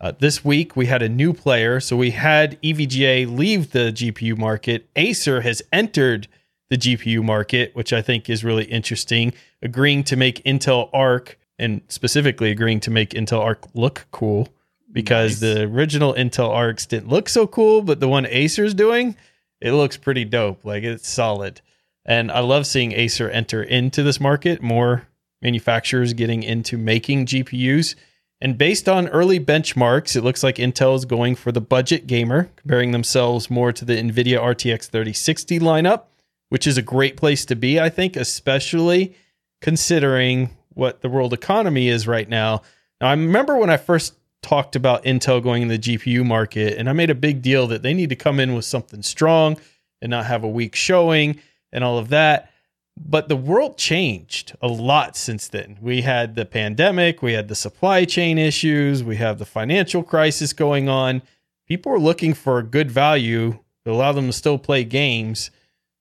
Uh, this week, we had a new player. So we had EVGA leave the GPU market. Acer has entered the GPU market, which I think is really interesting, agreeing to make Intel Arc and specifically agreeing to make Intel Arc look cool because Nice. the original Intel Arcs didn't look so cool, but the one Acer's doing, it looks pretty dope. Like it's solid. And I love seeing Acer enter into this market, more manufacturers getting into making GPUs. And based on early benchmarks, it looks like Intel is going for the budget gamer, comparing themselves more to the NVIDIA RTX 3060 lineup, which is a great place to be, I think, especially considering what the world economy is right now. Now, I remember when I first talked about Intel going in the GPU market, and I made a big deal that they need to come in with something strong and not have a weak showing and all of that. But the world changed a lot since then. We had the pandemic, we had the supply chain issues, we have the financial crisis going on. People are looking for a good value to allow them to still play games.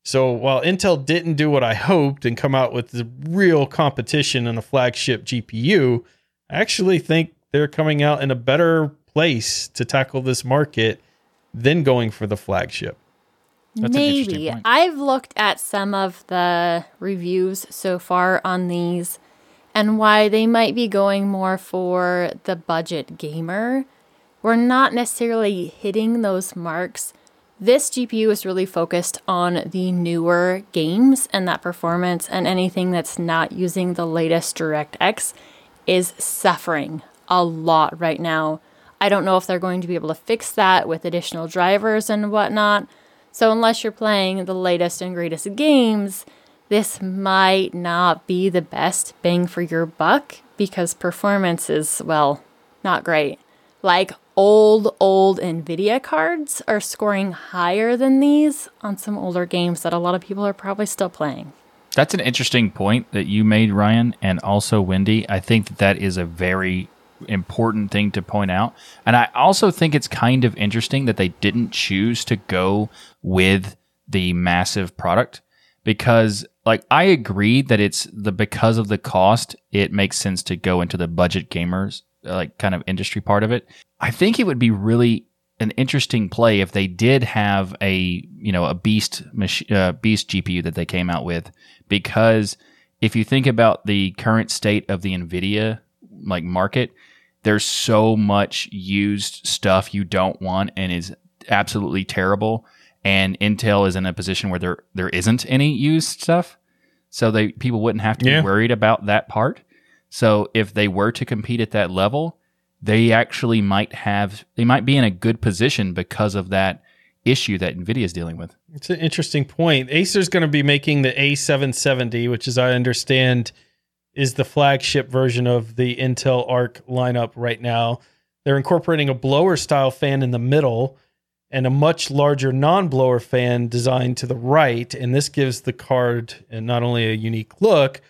So while Intel didn't do what I hoped and come out with the real competition in a flagship GPU, I actually think they're coming out in a better place to tackle this market than going for the flagship. That's Maybe. I've looked at some of the reviews so far on these and why they might be going more for the budget gamer. We're not necessarily hitting those marks. This GPU is really focused on the newer games and that performance, and anything that's not using the latest DirectX is suffering a lot right now. I don't know if they're going to be able to fix that with additional drivers and whatnot. So, unless you're playing the latest and greatest games, this might not be the best bang for your buck because performance is, well, not great. Like old, old NVIDIA cards are scoring higher than these on some older games that a lot of people are probably still playing. That's an interesting point that you made, Ryan, and also Wendy. I think that that is a very important thing to point out. And I also think it's kind of interesting that they didn't choose to go with the massive product because like I agree that it's the because of the cost, it makes sense to go into the budget gamers like kind of industry part of it. I think it would be really an interesting play if they did have a you know a beast mach- uh, beast GPU that they came out with because if you think about the current state of the Nvidia like market, there's so much used stuff you don't want and is absolutely terrible. and Intel is in a position where there there isn't any used stuff, so they people wouldn't have to Yeah. be worried about that part. So if they were to compete at that level, they actually might have they might be in a good position because of that issue that Nvidia is dealing with. It's an interesting point. Acer's going to be making the A770, which, as I understand, is the flagship version of the Intel Arc lineup right now. They're incorporating a blower style fan in the middle and a much larger non blower fan designed to the right. And this gives the card uh, not only a unique look,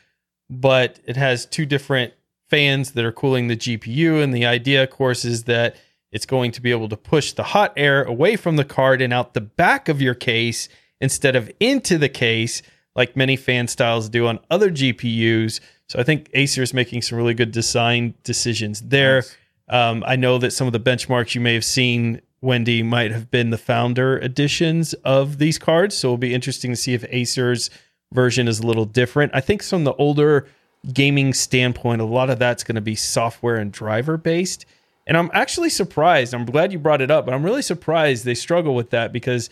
but it has two different fans that are cooling the GPU. And the idea, of course, is that it's going to be able to push the hot air away from the card and out the back of your case instead of into the case, like many fan styles do on other GPUs. So I think Acer is making some really good design decisions there. Um, I know that some of the benchmarks you may have seen, Wendy, might have been the founder editions of these cards. So it'll be interesting to see if Acer's version is a little different. I think from the older gaming standpoint, a lot of that's going to be software and driver based. And I'm actually surprised. I'm glad you brought it up, but I'm really surprised they struggle with that because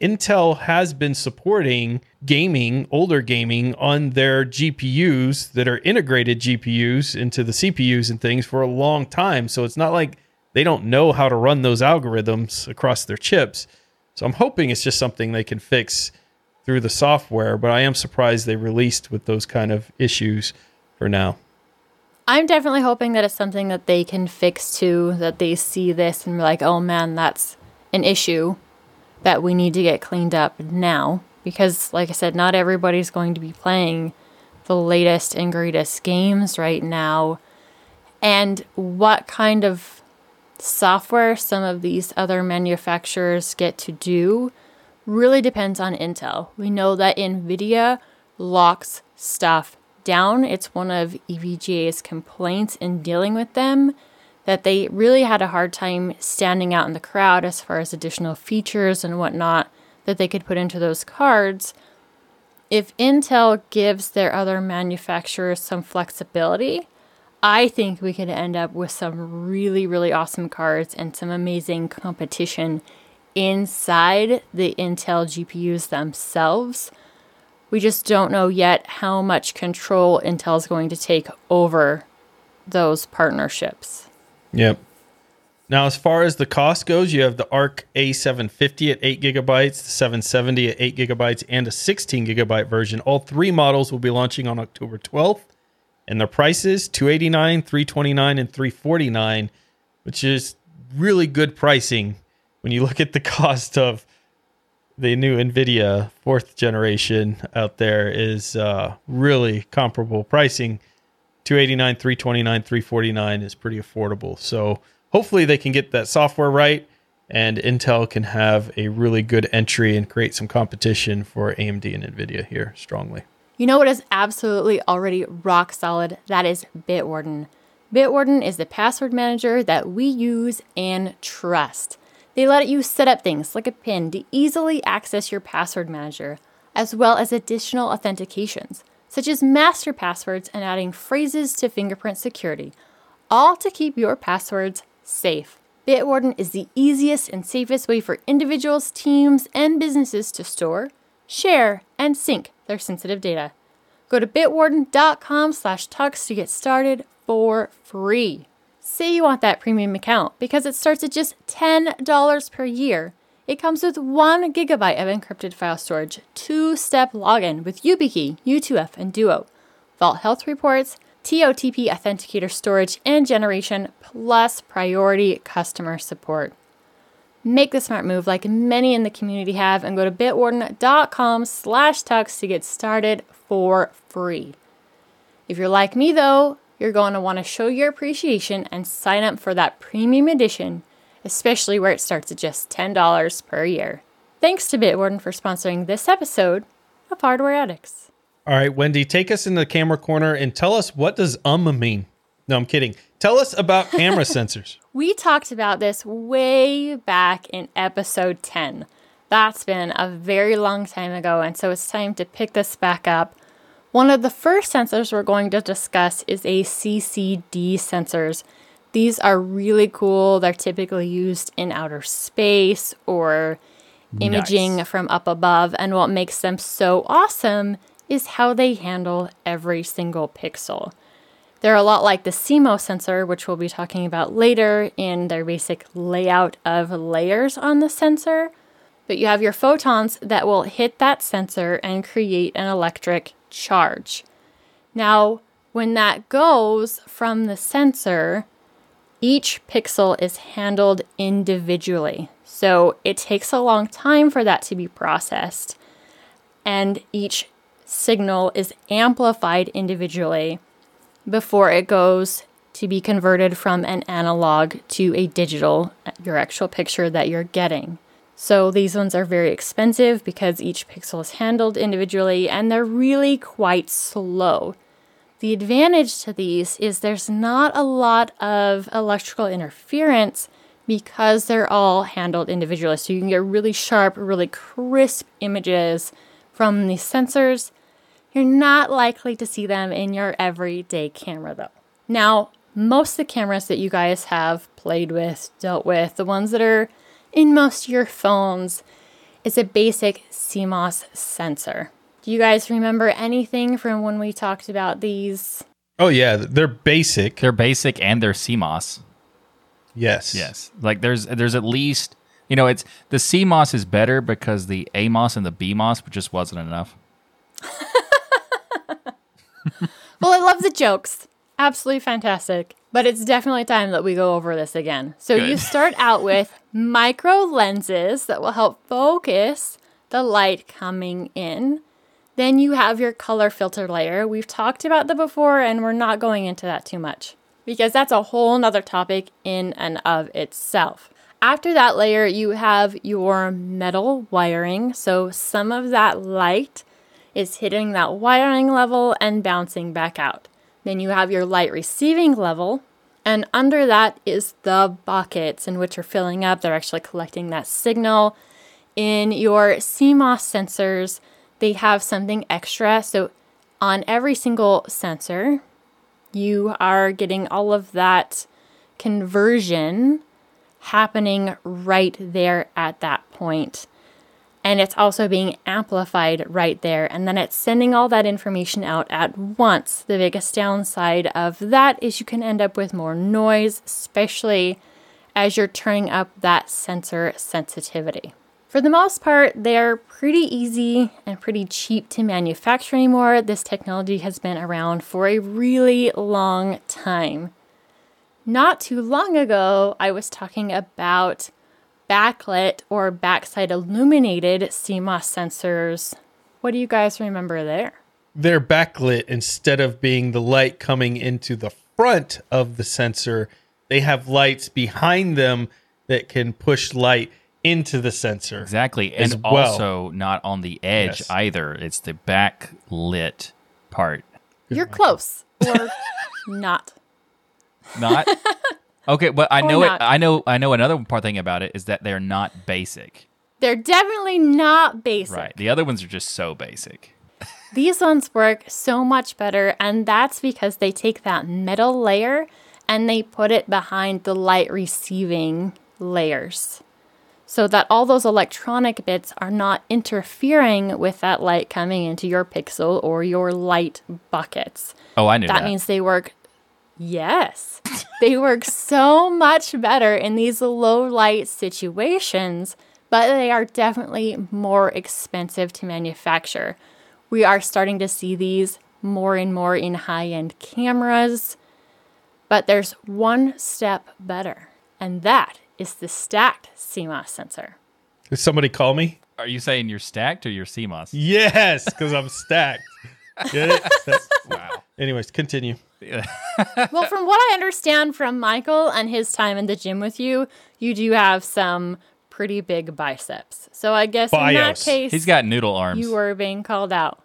Intel has been supporting gaming, older gaming on their GPUs that are integrated GPUs into the CPUs and things for a long time. So it's not like they don't know how to run those algorithms across their chips. So I'm hoping it's just something they can fix through the software, but I am surprised they released with those kind of issues for now. I'm definitely hoping that it's something that they can fix too, that they see this and be like, oh man, that's an issue that we need to get cleaned up now. Because, like I said, not everybody's going to be playing the latest and greatest games right now. And what kind of software some of these other manufacturers get to do really depends on Intel. We know that NVIDIA locks stuff down. It's one of EVGA's complaints in dealing with them that they really had a hard time standing out in the crowd as far as additional features and whatnot that they could put into those cards. If Intel gives their other manufacturers some flexibility, I think we could end up with some really, really awesome cards and some amazing competition inside the Intel GPUs themselves. We just don't know yet how much control Intel is going to take over those partnerships. Yep. Now, as far as the cost goes, you have the Arc A750 at 8 gigabytes, the 770 at 8 gigabytes, and a 16 gigabyte version. All three models will be launching on October 12th, and their prices 289 329 and 349 which is really good pricing when you look at the [laughs] cost of the new Nvidia fourth generation out there is uh, really comparable pricing. 289 329 349 is pretty affordable so hopefully they can get that software right and intel can have a really good entry and create some competition for amd and nvidia here strongly You know what is absolutely already rock solid? That is Bitwarden. Bitwarden is the password manager that we use and trust. They let you set up things like a PIN to easily access your password manager, as well as additional authentications, such as master passwords and adding phrases to fingerprint security, all to keep your passwords safe. Bitwarden is the easiest and safest way for individuals, teams, and businesses to store, share, and sync their sensitive data. Go to bitwarden.com slash tux to get started for free. Say you want that premium account because it starts at just $10 per year. It comes with one gigabyte of encrypted file storage, two-step login with YubiKey, U2F, and Duo, Vault Health Reports, TOTP Authenticator storage and generation, plus priority customer support. Make the smart move like many in the community have and go to bitwarden.com slash tux to get started for free. If you're like me though, you're going to want to show your appreciation and sign up for that premium edition, especially where it starts at just $10 per year. Thanks to Bitwarden for sponsoring this episode of Hardware Addicts. all right wendy take us in the camera corner and tell us what does um mean no i'm kidding tell us about camera [laughs] sensors We talked about this way back in episode 10. That's been a very long time ago, and so it's time to pick this back up. One of the first sensors we're going to discuss is a CCD sensors. These are really cool. They're typically used in outer space or imaging Nice. from up above. And what makes them so awesome is how they handle every single pixel. They're a lot like the CMOS sensor, which we'll be talking about later in their basic layout of layers on the sensor. But you have your photons that will hit that sensor and create an electric charge. Now, when that goes from the sensor, each pixel is handled individually. So it takes a long time for that to be processed. And each signal is amplified individually before it goes to be converted from an analog to a digital, your actual picture that you're getting. So these ones are very expensive because each pixel is handled individually and they're really quite slow. The advantage to these is there's not a lot of electrical interference because they're all handled individually. So you can get really sharp, really crisp images from these sensors. You're not likely to see them in your everyday camera though. Now, most of the cameras that you guys have played with, dealt with, the ones that are in most of your phones, is a basic CMOS sensor. Do you guys remember anything from when we talked about these? Oh yeah, they're basic. They're basic and they're CMOS. yes. Yes. Like there's there's at least you know it's the CMOS is better because the AMOS and the BMOS just wasn't enough. [laughs] Well, I love the jokes. Absolutely fantastic. But it's definitely time that we go over this again. So you start out with [laughs] micro lenses that will help focus the light coming in. Then you have your color filter layer. We've talked about that before, and we're not going into that too much because that's a whole nother topic in and of itself. After that layer, you have your metal wiring. So some of that light is hitting that wiring level and bouncing back out. Then you have your light receiving level, and under that is the buckets in which are filling up. They're actually collecting that signal. In your CMOS sensors, they have something extra. So on every single sensor, you are getting all of that conversion happening right there at that point and it's also being amplified right there. And then it's sending all that information out at once. The biggest downside of that is you can end up with more noise, especially as you're turning up that sensor sensitivity. For the most part, they're pretty easy and pretty cheap to manufacture anymore. This technology has been around for a really long time. Not too long ago, I was talking about backlit or backside illuminated CMOS sensors. What do you guys remember there? They're backlit instead of being the light coming into the front of the sensor. They have lights behind them that can push light into the sensor. Exactly. As And well. also not on the edge Yes. either. It's the backlit part. You're close or [laughs] not. Not [laughs] Okay, but I know it not. I know I know another part thing about it is that they're not basic. They're definitely not basic. Right. The other ones are just so basic. [laughs] These ones work so much better, and that's because they take that metal layer and they put it behind the light receiving layers. So that all those electronic bits are not interfering with that light coming into your pixel or your light buckets. Oh, I knew that. That means they work, yes, they work so much better in these low light situations, but they are definitely more expensive to manufacture. We are starting to see these more and more in high end cameras, but there's one step better, and that is the stacked CMOS sensor. Did somebody call me? Are you saying you're stacked or you're CMOS? Yes, because I'm stacked. Get it? [laughs] Wow. Anyways, continue. Well, from what I understand from Michael and his time in the gym with you, you do have some pretty big biceps. So I guess in that case, He's got noodle arms. you were being called out.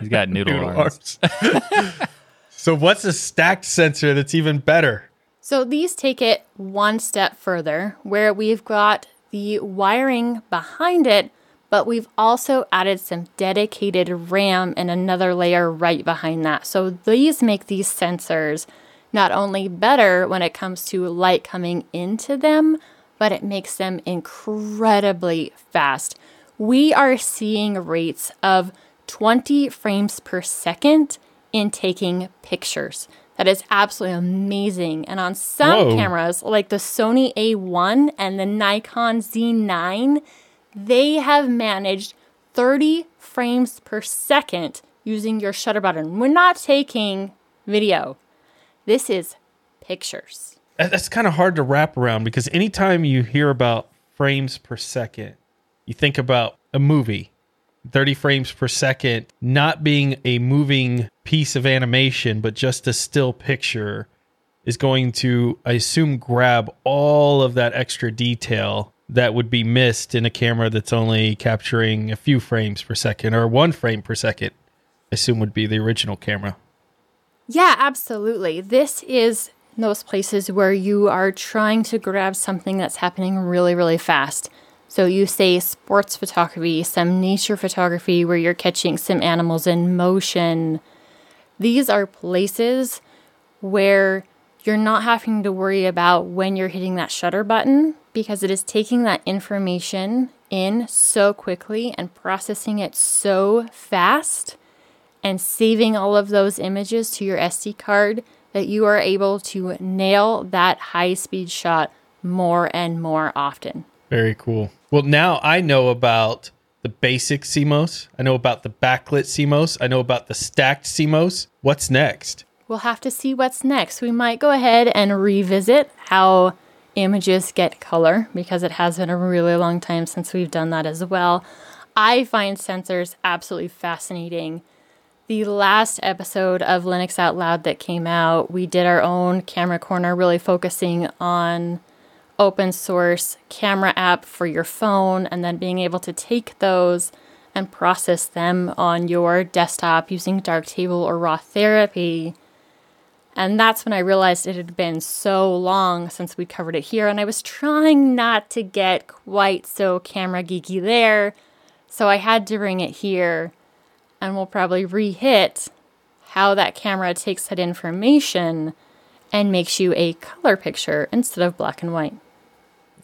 He's got noodle, Noodle arms. arms. [laughs] so what's a stacked sensor that's even better? So these take it one step further, where we've got the wiring behind it, but we've also added some dedicated RAM and another layer right behind that. So these make these sensors not only better when it comes to light coming into them, but it makes them incredibly fast. We are seeing rates of 20 frames per second in taking pictures. That is absolutely amazing. And on some Whoa. cameras, like the Sony A1 and the Nikon Z9, they have managed 30 frames per second using your shutter button. We're not taking video. This is pictures. That's kind of hard to wrap around because anytime you hear about frames per second, you think about a movie. 30 frames per second not being a moving piece of animation, but just a still picture is going to, I assume, grab all of that extra detail that would be missed in a camera that's only capturing a few frames per second or one frame per second, I assume would be the original camera. Yeah, absolutely. This is those places where you are trying to grab something that's happening really, really fast. So you say sports photography, some nature photography where you're catching some animals in motion. These are places where you're not having to worry about when you're hitting that shutter button because it is taking that information in so quickly and processing it so fast and saving all of those images to your SD card that you are able to nail that high speed shot more and more often. Very cool. Well, now I know about the basic CMOS. I know about the backlit CMOS. I know about the stacked CMOS. What's next? We'll have to see what's next. We might go ahead and revisit how images get color because it has been a really long time since we've done that as well. I find sensors absolutely fascinating. The last episode of Linux Out Loud that came out, we did our own camera corner, really focusing on open source camera app for your phone and then being able to take those and process them on your desktop using Darktable or RawTherapee. And that's when I realized it had been so long since we covered it here, and I was trying not to get quite so camera geeky there. So I had to bring it here, and we'll probably re hit how that camera takes that information and makes you a color picture instead of black and white.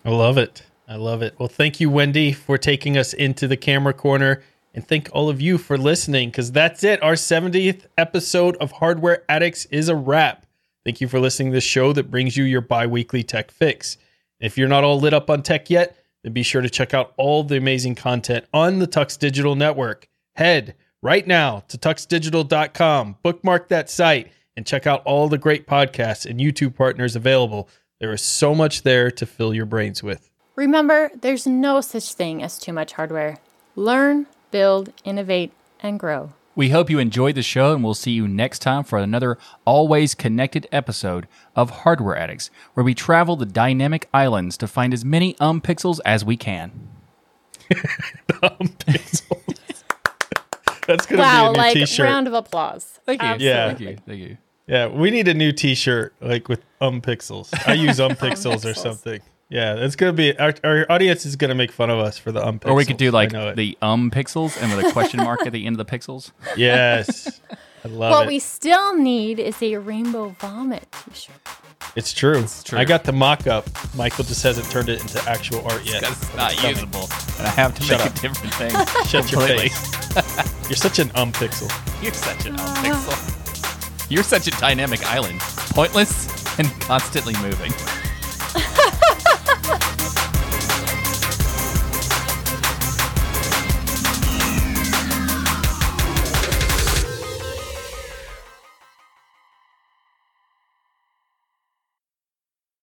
I love it. I love it. Well, thank you, Wendy, for taking us into the camera corner. And thank all of you for listening because that's it. Our 70th episode of Hardware Addicts is a wrap. Thank you for listening to the show that brings you your bi weekly tech fix. If you're not all lit up on tech yet, then be sure to check out all the amazing content on the Tux Digital Network. Head right now to tuxdigital.com, bookmark that site, and check out all the great podcasts and YouTube partners available. There is so much there to fill your brains with. Remember, there's no such thing as too much hardware. Learn, build, innovate, and grow. We hope you enjoyed the show, and we'll see you next time for another always connected episode of Hardware Addicts, where we travel the dynamic islands to find as many um pixels as we can. [laughs] um pixels. [laughs] That's gonna Wow, be a new like T-shirt. round of applause. Thank you. Yeah. Thank you. Thank you. yeah, we need a new T-shirt like with um pixels. I use um [laughs] pixels or something. Yeah, it's gonna be our, our audience is gonna make fun of us for the um. Pixels. Or we could do like the um pixels and with a question mark at the end of the pixels. [laughs] yes. I love it. What it. we still need is a rainbow vomit t-shirt. it's true. It's true. I got the mock-up. Michael just hasn't turned it into actual art yet. That's not coming. usable. And I have to Shut make up. a different thing. [laughs] Shut your face. You're such an um pixel. You're such an um pixel. You're such a dynamic island. Pointless and constantly moving. [laughs]